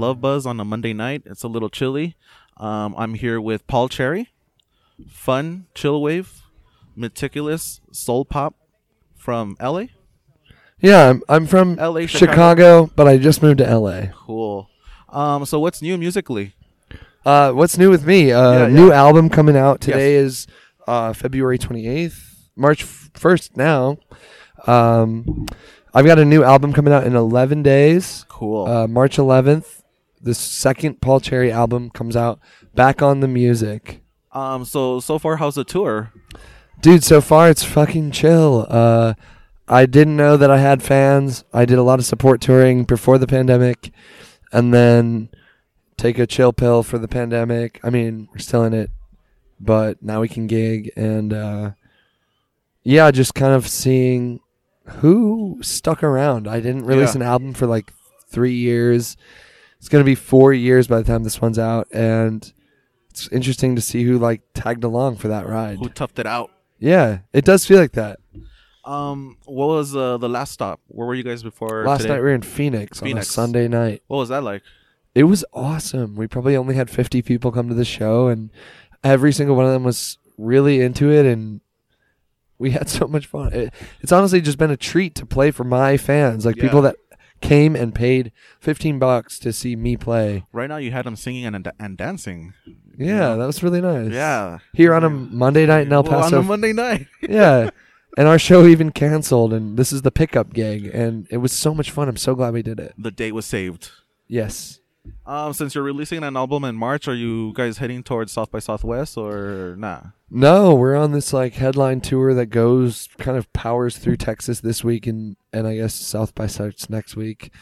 Love Buzz on a Monday night. It's a little chilly. Um, I'm here with Paul Cherry, fun chill wave, meticulous soul pop from LA. Yeah, I'm, I'm from LA, Chicago, Chicago. but I just moved to LA. Cool. Um, so what's new musically? Uh, what's new with me? Uh, Yeah, New yeah. album coming out today is uh, February 28th, March 1st now. Um, I've got a new album coming out in 11 days. Cool. Uh, March 11th, the second Paul Cherry album comes out. Back on the music. um, so so far, how's the tour? Dude, so far it's fucking chill. Uh, I didn't know that I had fans. I did a lot of support touring before the pandemic, and then take a chill pill for the pandemic. I mean, we're still in it, but now we can gig, and uh, yeah, just kind of seeing who stuck around. I didn't release Yeah. an album for like three years. It's gonna be four years by the time this one's out, and it's interesting to see who like tagged along for that ride. Who toughed it out? Yeah, it does feel like that. Um, what was uh, the last stop? Where were you guys before? Last today? night we were in Phoenix, Phoenix. on a Sunday night. What was that like? It was awesome. We probably only had 50 people come to the show, and every single one of them was really into it, and we had so much fun. It, it's honestly just been a treat to play for my fans, like Yeah. people that came and paid 15 bucks to see me play. Right now, you had them singing and and dancing. Yeah, that was really nice. Yeah. Here on a Monday night in El Well, on a Monday night. yeah. And our show even canceled, and this is the pickup gig, and it was so much fun. I'm so glad we did it. the date was saved. Yes. Um, since you're releasing an album in March, are you guys heading towards South by Southwest or nah? No, we're on this like headline tour that goes kind of powers through Texas this week and and I guess South by starts next week.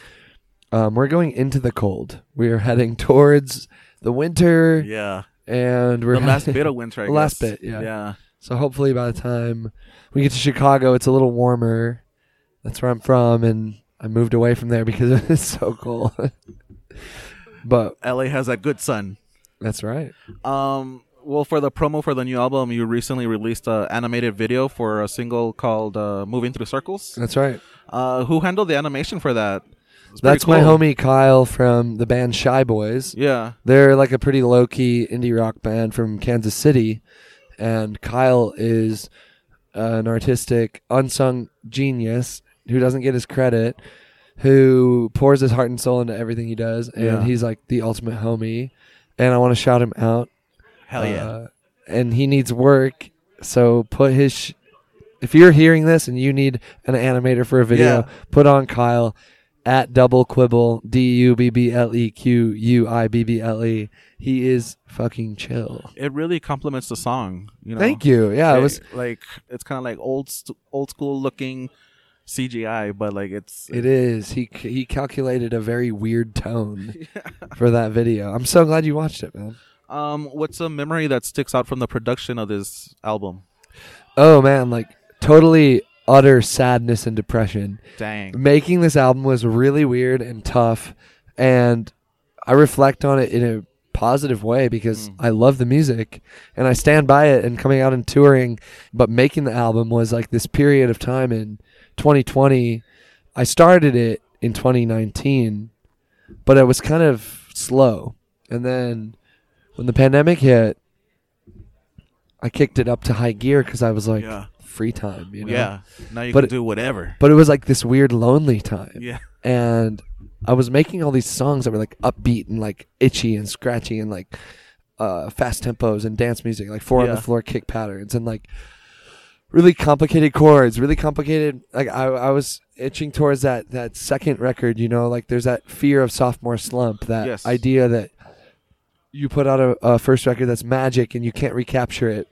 Um, we're going into the cold. We are heading towards the winter, Yeah, and we're the last bit of winter. I The last bit, yeah. yeah. So hopefully by the time we get to Chicago, it's a little warmer. That's where I'm from, and I moved away from there because it's so cold. But LA has that good sun. that's right. Um, well, for the promo for the new album, you recently released an animated video for a single called uh, "Moving Through Circles." That's right. Uh, who handled the animation for that? That's my homie Kyle from the band Shy Boys. Yeah, They're like a pretty low key indie rock band from Kansas City, and Kyle is an artistic, unsung genius who doesn't get his credit, who pours his heart and soul into everything he does, and Yeah. he's like the ultimate homie. And I want to shout him out. hell yeah. Uh, and he needs work, so put his. Sh- if you're hearing this and you need an animator for a video, Yeah. put on Kyle at double quibble D U B B L E Q U I B B L E. He is fucking chill. it really complements the song. You know. Thank you. Yeah, it was. like it's kind of like old st- old school looking CGI, but like it's It is. He he calculated a very weird tone for that video. I'm so glad you watched it, man. Um, what's a memory that sticks out from the production of this album? Oh man, like totally utter sadness and depression. Dang. making this album was really weird and tough and i reflect on it in a positive way because Mm. i love the music and i stand by it and coming out and touring but making the album was like this period of time in 2020 i started it in 2019 but it was kind of slow and then when the pandemic hit i kicked it up to high gear because i was like yeah. free time you know Yeah. Now you But can do whatever. but it was like this weird lonely time Yeah. and I was making all these songs that were like upbeat and like itchy and scratchy and like uh, fast tempos and dance music, like four on the floor kick patterns and like really complicated chords, really complicated. Like I, I was itching towards that that second record, you know, like there's that fear of sophomore slump, that Yes. idea that you put out a, a first record that's magic and you can't recapture it.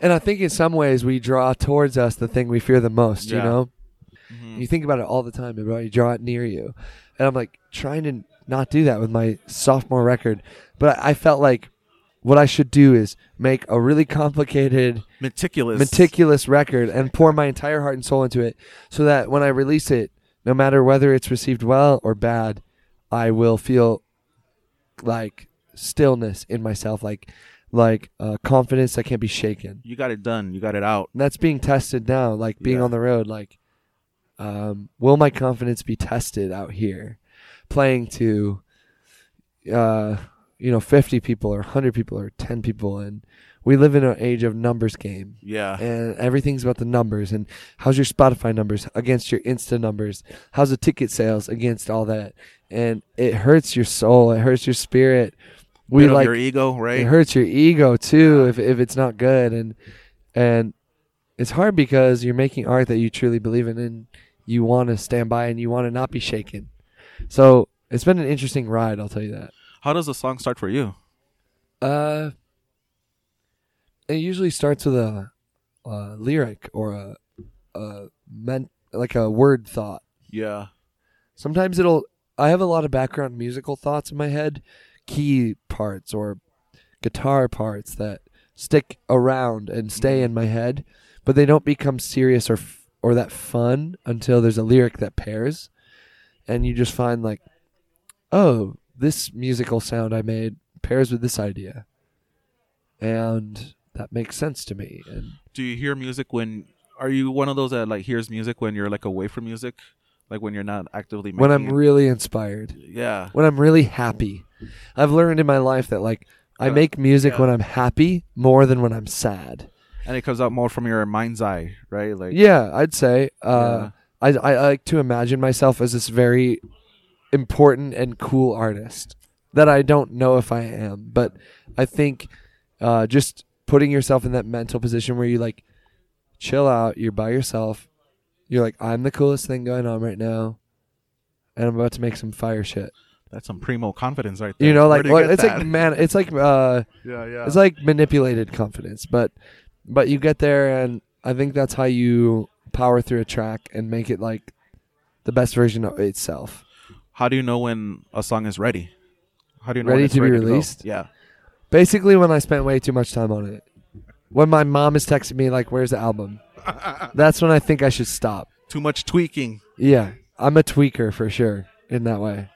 And I think in some ways we draw towards us the thing we fear the most, you Yeah. know? Mhm. You think about it all the time, bro. You draw it near you, and I'm like trying to not do that with my sophomore record. But I felt like what I should do is make a really complicated, Meticulous. meticulous record and pour my entire heart and soul into it, so that when I release it, no matter whether it's received well or bad, I will feel like stillness in myself, like like uh, confidence that can't be shaken. You got it done. You got it out. And that's being tested now, like being Yeah. on the road. Like, um, will my confidence be tested out here, playing to, uh, you know, fifty people or hundred people or ten people, and we live in an age of numbers game, Yeah. and everything's about the numbers. And how's your Spotify numbers against your Insta numbers? How's the ticket sales against all that? And it hurts your soul. It hurts your spirit. We Bit like your ego, right? it hurts your ego too if if it's not good and and it's hard because you're making art that you truly believe in and you want to stand by and you want to not be shaken. So it's been an interesting ride, I'll tell you that. How does the song start for you? Uh, it usually starts with a, a lyric or a a meant like a word thought. Yeah. Sometimes it'll. I have a lot of background musical thoughts in my head, key parts or guitar parts that stick around and stay in my head, but they don't become serious or f- or that fun until there's a lyric that pairs, and you just find like, oh, this musical sound I made pairs with this idea, and that makes sense to me. And Do you hear music when? Are you one of those that like hears music when you're like away from music, like when you're not actively making when I'm it? really inspired, yeah. when I'm really happy. I've learned in my life that like I Yeah. make music Yeah. when I'm happy more than when I'm sad. and it comes out more from your mind's eye, right? Like Yeah, I'd say. Uh, I, I I like to imagine myself as this very important and cool artist that I don't know if I am, but I think uh, just putting yourself in that mental position where you like chill out, you're by yourself, you're like I'm the coolest thing going on right now, and I'm about to make some fire shit. that's some primo confidence right there. You know, like you get it's that? like man, it's like uh, yeah, yeah. it's like manipulated confidence, but but you get there, and I think that's how you power through a track and make it like the best version of itself. How do you know when a song is ready? How do you know Ready when it's ready to be ready go? released? yeah. Basically, when I spent way too much time on it, when my mom is texting me like, "Where's the album?" that's when I think I should stop. Too much tweaking. Yeah, I'm a tweaker for sure in that way.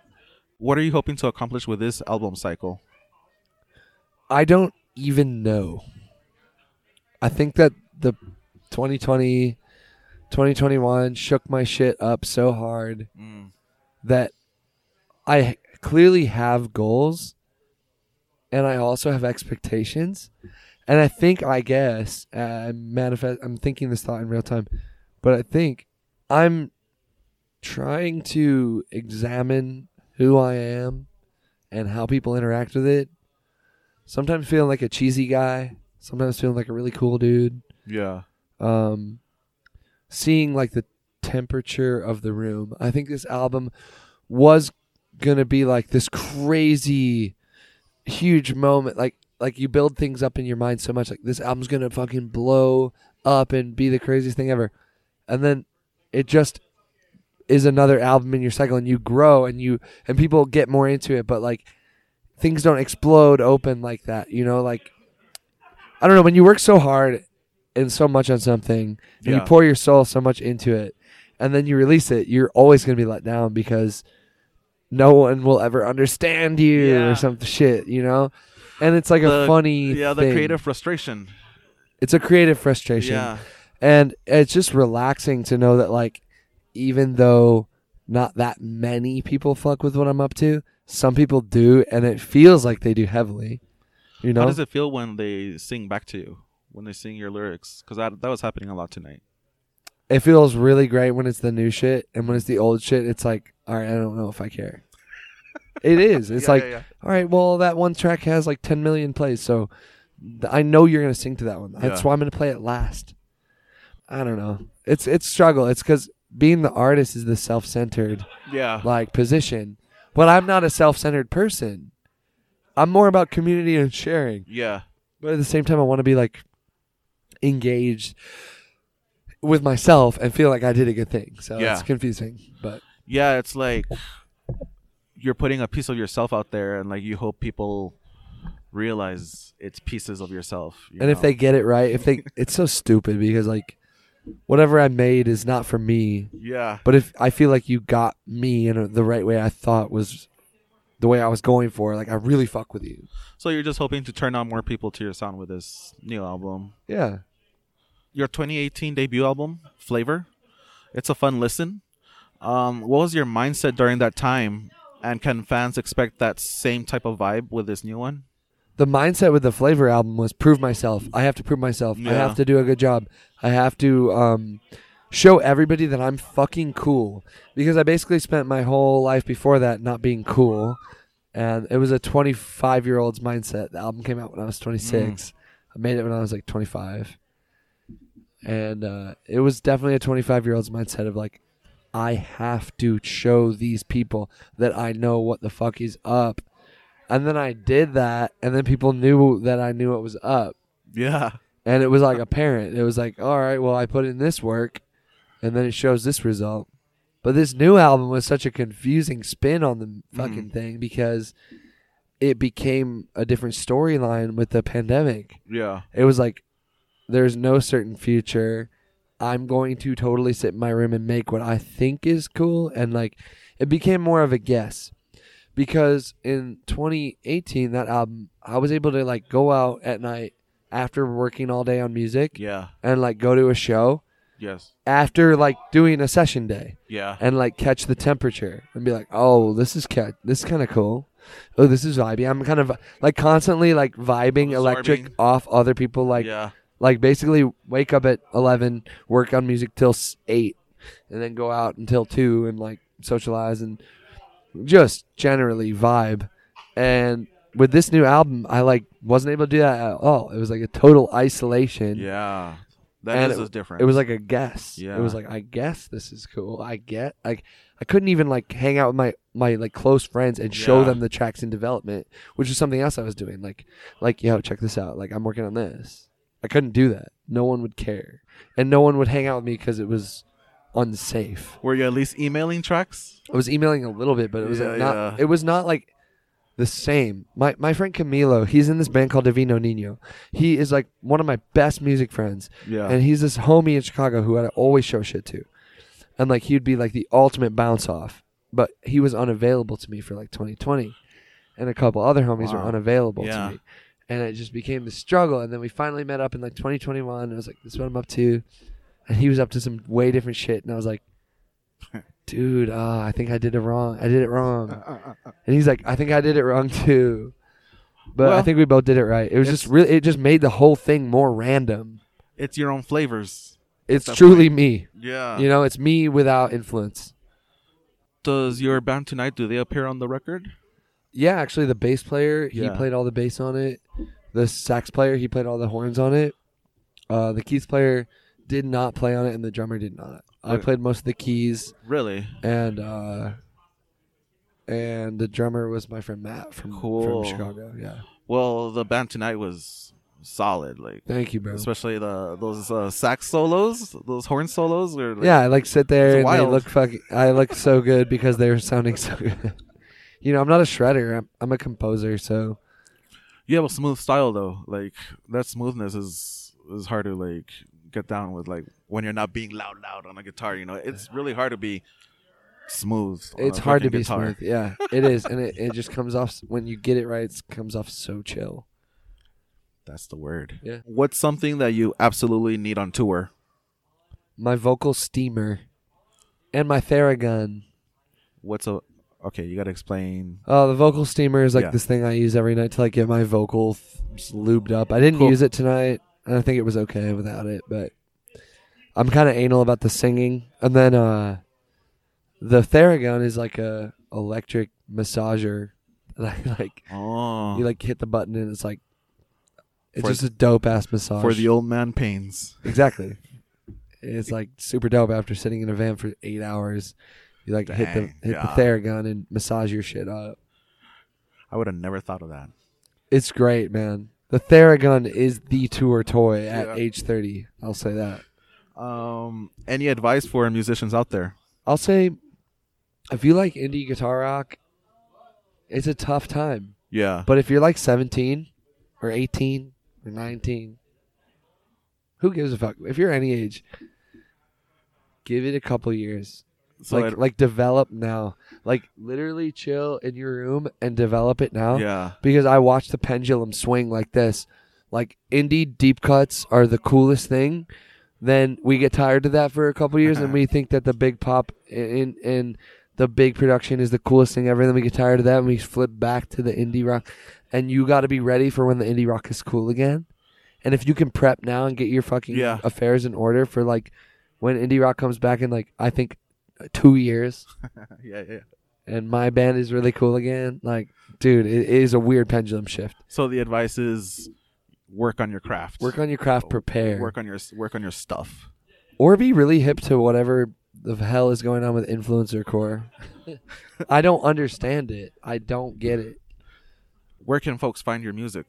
What are you hoping to accomplish with this album cycle? I don't even know. I think that the 2020, 2021 shook my shit up so hard Mm. that I clearly have goals and I also have expectations. And I think, I guess, uh, I'm manifest. I'm thinking this thought in real time, but I think I'm trying to examine who I am and how people interact with it. Sometimes feeling like a cheesy guy, sometimes feeling like a really cool dude. Yeah. Um, seeing like the temperature of the room. I think this album was gonna be like this crazy, huge moment. Like like you build things up in your mind so much. Like this album's gonna fucking blow up and be the craziest thing ever, and then it just is another album in your cycle, and you grow and you and people get more into it. But like things don't explode open like that. You know, like I don't know when you work so hard and so much on something and you pour your soul so much into it and then you release it you're always going to be let down because no one will ever understand you Yeah. or some shit you know and it's like a funny Yeah, the thing. creative frustration. it's a creative frustration Yeah. and it's just relaxing to know that like even though not that many people fuck with what i'm up to some people do and it feels like they do heavily you know How does it feel when they sing back to you? When they sing your lyrics? Because that that was happening a lot tonight. It feels really great when it's the new shit and when it's the old shit it's like all right i don't know if i care. It is. It's Yeah, like yeah, yeah. all right well that one track has like 10 million plays so th- i know you're gonna sing to that one. That's why i'm gonna play it last. I don't know. It's it's struggle. It's because being the artist is the self-centered yeah. like position. But i'm not a self-centered person. I'm more about community and sharing. Yeah. but at the same time, I want to be like engaged with myself and feel like I did a good thing. So Yeah. it's confusing, but Yeah, it's like you're putting a piece of yourself out there, and like you hope people realize it's pieces of yourself. you and if know? they get it right, if they, it's so stupid because like whatever I made is not for me. yeah, But if I feel like you got me in a, the right way, I thought was the way I was going for, like I really fuck with you. so you're just hoping to turn on more people to your sound with this new album. Yeah. Your 2018 debut album, Flavor. It's a fun listen. Um, what was your mindset during that time? And can fans expect that same type of vibe with this new one? the mindset with the flavor album was prove myself. I have to prove myself. I have to do a good job. I have to um, show everybody that I'm fucking cool because I basically spent my whole life before that not being cool, and it was a 25 year old's mindset. The album came out when I was 26. I made it when I was like 25, and uh, it was definitely a 25 year old's mindset of like. I have to show these people that I know what the fuck is up and then I did that, and then people knew that I knew what was up, Yeah, and it was like apparent. It was like, all right, well, I put in this work, and then it shows this result. But this new album was such a confusing spin on the fucking thing because it became a different storyline with the pandemic. yeah, It was like, there's no certain future. I'm going to totally sit in my room and make what I think is cool. And like, it became more of a guess because in 2018, that album, I was able to like go out at night after working all day on music yeah, and like go to a show yes, after like doing a session day yeah, and like catch the temperature and be like, oh, this is ca- this is kind of cool. Oh, this is vibey. I'm kind of like constantly like vibing electric off other people. Like yeah, like basically wake up at 11 work on music till 8 and then go out until 2 and like socialize and just generally vibe and with this new album i like wasn't able to do that at all it was like a total isolation yeah. That and is it, a difference. it was like a guess Yeah. it was like i guess this is cool i get like i couldn't even like hang out with my my like close friends and show Yeah. them the tracks in development which is something else i was doing like like yo check this out like i'm working on this i couldn't do that no one would care and no one would hang out with me because it was unsafe Were you at least emailing tracks? i was emailing a little bit but it was Yeah, not yeah. it was not like the same my my friend camilo he's in this band called Divino Niño he is like one of my best music friends Yeah, and he's this homie in Chicago who I always show shit to. And like he'd be like the ultimate bounce off. But he was unavailable to me for like 2020. And a couple other homies were unavailable Yeah. to me. And it just became the struggle. And then we finally met up in like 2021. And I was like, this is what I'm up to. And he was up to some way different shit. And I was like, dude, uh, I think I did it wrong. I did it wrong. Uh, uh, uh, and he's like, I think I did it wrong too. But I think we both did it right. It was just really, it just made the whole thing more random. it's your own flavors. It's truly me. Yeah. You know, it's me without influence. Does your band tonight do they appear on the record? Yeah, actually, the bass player he Yeah. played all the bass on it. The sax player he played all the horns on it. Uh, the keys player did not play on it, and the drummer did not. I Okay. played most of the keys, Really? and uh, and the drummer was my friend Matt from Cool. from Chicago. Yeah, Well, the band tonight was solid. Like thank you, bro. especially the those uh, sax solos, those horn solos. Were like, yeah, I like sit there It's and they wild. look fucking. I look so good because they were sounding so good. You know, I'm not a shredder. I'm, I'm a composer, so you have a smooth style though. Like that smoothness is is hard to like get down with. Like when you're not being loud, loud on a guitar. You know, it's really hard to be smooth. it's hard to be guitar. smooth. Yeah, it is, and it, it just comes off when you get it right. It comes off so chill. That's the word. Yeah. What's something that you absolutely need on tour? My vocal steamer and my Theragun. What's a okay? You got to explain. Oh, the vocal steamer is like Yeah. this thing I use every night to like get my vocal th- lubed up. I didn't Cool. use it tonight, and I think it was okay without it. But I'm kind of anal about the singing, and then uh, the Theragun is like a electric massager. that I like Oh, you like hit the button and it's like it's For just a dope ass massage for the old man pains. Exactly. It's like super dope after sitting in a van for eight hours. You like to hit the Dang, hit the Theragun and massage your shit up. I would have never thought of that. It's great, man. The Theragun is the tour toy at Yeah. age thirty. I'll say that. Um, any advice for musicians out there? I'll say, if you like indie guitar rock, it's a tough time. Yeah. But if you're like 17 or 18 or 19, who gives a fuck? If you're any age, give it a couple years. So like like develop now. Like literally chill in your room and develop it now. yeah. Because I watched the pendulum swing like this. Like indie deep cuts are the coolest thing. Then we get tired of that for a couple years and we think that the big pop in in the big production is the coolest thing ever. Then we get tired of that and we flip back to the indie rock. And you got to be ready for when the indie rock is cool again. And if you can prep now and get your fucking Yeah. affairs in order for like when indie rock comes back and like I think two years yeah, yeah. and my band is really cool again, like dude, it, it is a weird pendulum shift. So the advice is work on your craft. Work on your craft, oh, prepare, Work on your work on your stuff. or be really hip to whatever the hell is going on with influencer core. I don't understand it. I don't get it. Where can folks find your music?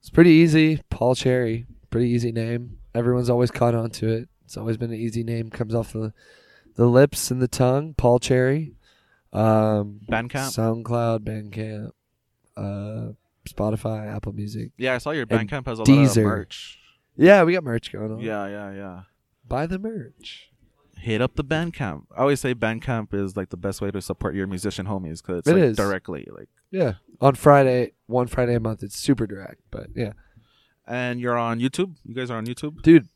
It's pretty easy. Paul Cherry, pretty easy name. Everyone's always caught on to it. It's always been an easy name. Comes off the the lips and the tongue. Paul Cherry. Um, Bandcamp. SoundCloud, Bandcamp, uh, Spotify, Apple Music. yeah, I saw your and Bandcamp has a lot of merch. Yeah, we got merch going on. Yeah, yeah, yeah. buy the merch. Hit up the Bandcamp. I always say Bandcamp is like the best way to support your musician homies because it's It like is. directly like. Yeah, on Friday, one Friday a month. It's super direct, but yeah, And you're on YouTube. You guys are on YouTube. dude.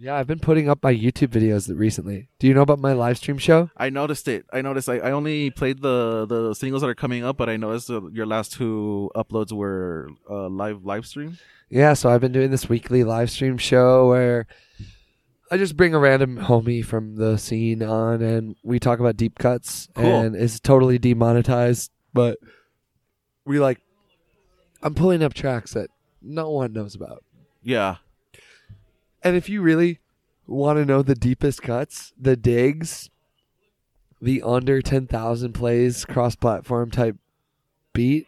Yeah, I've been putting up my YouTube videos that recently. Do you know about my live stream show? I noticed it. I noticed. I, I only played the the singles that are coming up, but I noticed uh, your last two uploads were uh, live live stream. Yeah, so I've been doing this weekly live stream show where I just bring a random homie from the scene on and we talk about deep cuts Cool. and it's totally demonetized, but we like I'm pulling up tracks that no one knows about. Yeah. And if you really want to know the deepest cuts, the digs, the under 10,000 plays cross platform type beat,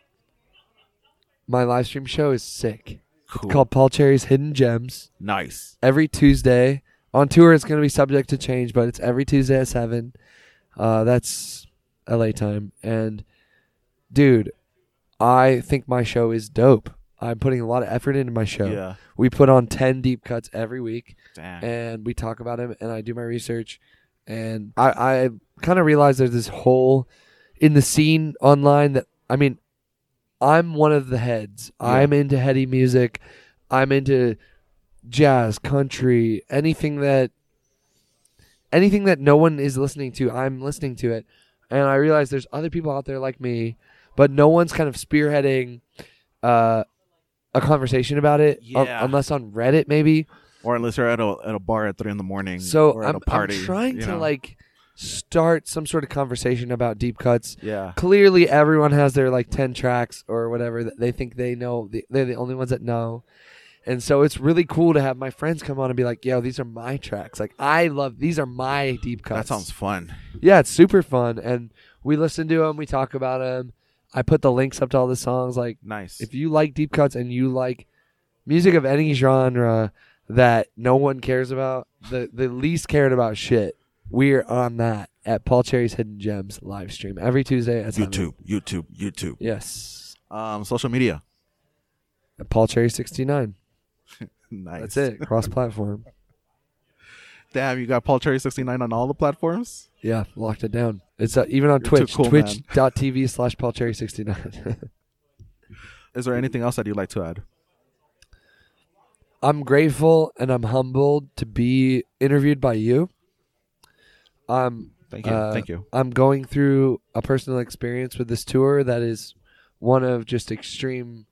my live stream show is sick. Cool. It's called Paul Cherry's Hidden Gems. nice. Every Tuesday. On tour, it's going to be subject to change, but it's every Tuesday at 7. Uh, that's LA time. And, dude, I think my show is dope. I'm putting a lot of effort into my show. Yeah. We put on 10 deep cuts every week Damn. and we talk about them and I do my research and I, I kind of realize there's this hole in the scene online that I mean I'm one of the heads. Yeah. I'm into heady music. I'm into jazz, country, anything that anything that no one is listening to, I'm listening to it. And I realize there's other people out there like me, but no one's kind of spearheading uh, a conversation about it uh, Yeah. unless on Reddit maybe. or unless you're at a at a bar at three in the morning. So or at I'm, a party. I'm trying you to know? like start some sort of conversation about deep cuts. Yeah. Clearly, everyone has their like ten tracks or whatever that they think they know. They- They're the only ones that know, and so it's really cool to have my friends come on and be like, "Yo, these are my tracks. Like I love these are my deep cuts." That sounds fun. yeah, it's super fun, and we listen to them, we talk about them. I put the links up to all the songs. Like Nice. if you like deep cuts and you like music of any genre that no one cares about, the the least cared about shit, we're on that at Paul Cherry's Hidden Gems live stream every Tuesday at 7. YouTube, YouTube, YouTube. Yes, Um, social media. at Paul Cherry sixty nine. Nice. That's it. Cross platform. Damn, you got Paul Cherry sixty nine on all the platforms. Yeah, locked it down. It's uh, even on You're Twitch. cool. Twitch.tv slash Paul Cherry sixty nine. Is there anything else that you'd like to add? I'm grateful and I'm humbled to be interviewed by you. I'm Thank you. Uh, Thank you. I'm going through a personal experience with this tour that is one of just extreme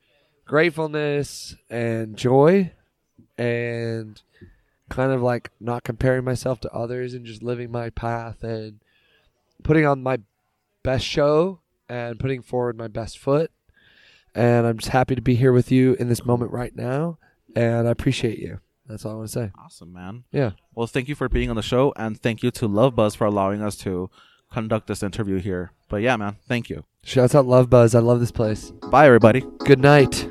gratefulness and joy and kind of like not comparing myself to others and just living my path and putting on my best show and putting forward my best foot. And I'm just happy to be here with you in this moment right now. And I appreciate you. That's all I want to say. Awesome, man. Yeah. Well, thank you for being on the show, and thank you to Love Buzz for allowing us to conduct this interview here. But yeah, man, thank you. Shouts out Love Buzz. I love this place. Bye, everybody. Good night.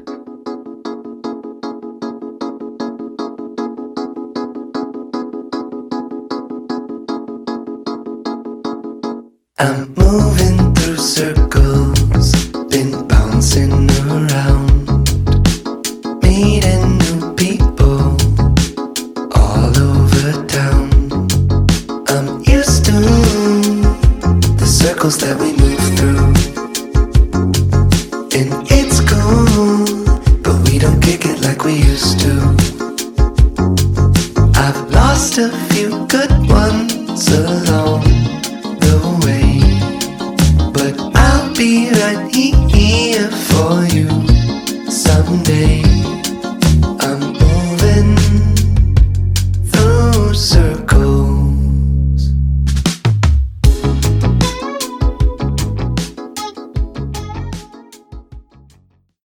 I'm moving through circles, been bouncing around, meeting new people all over town. I'm used to the circles that we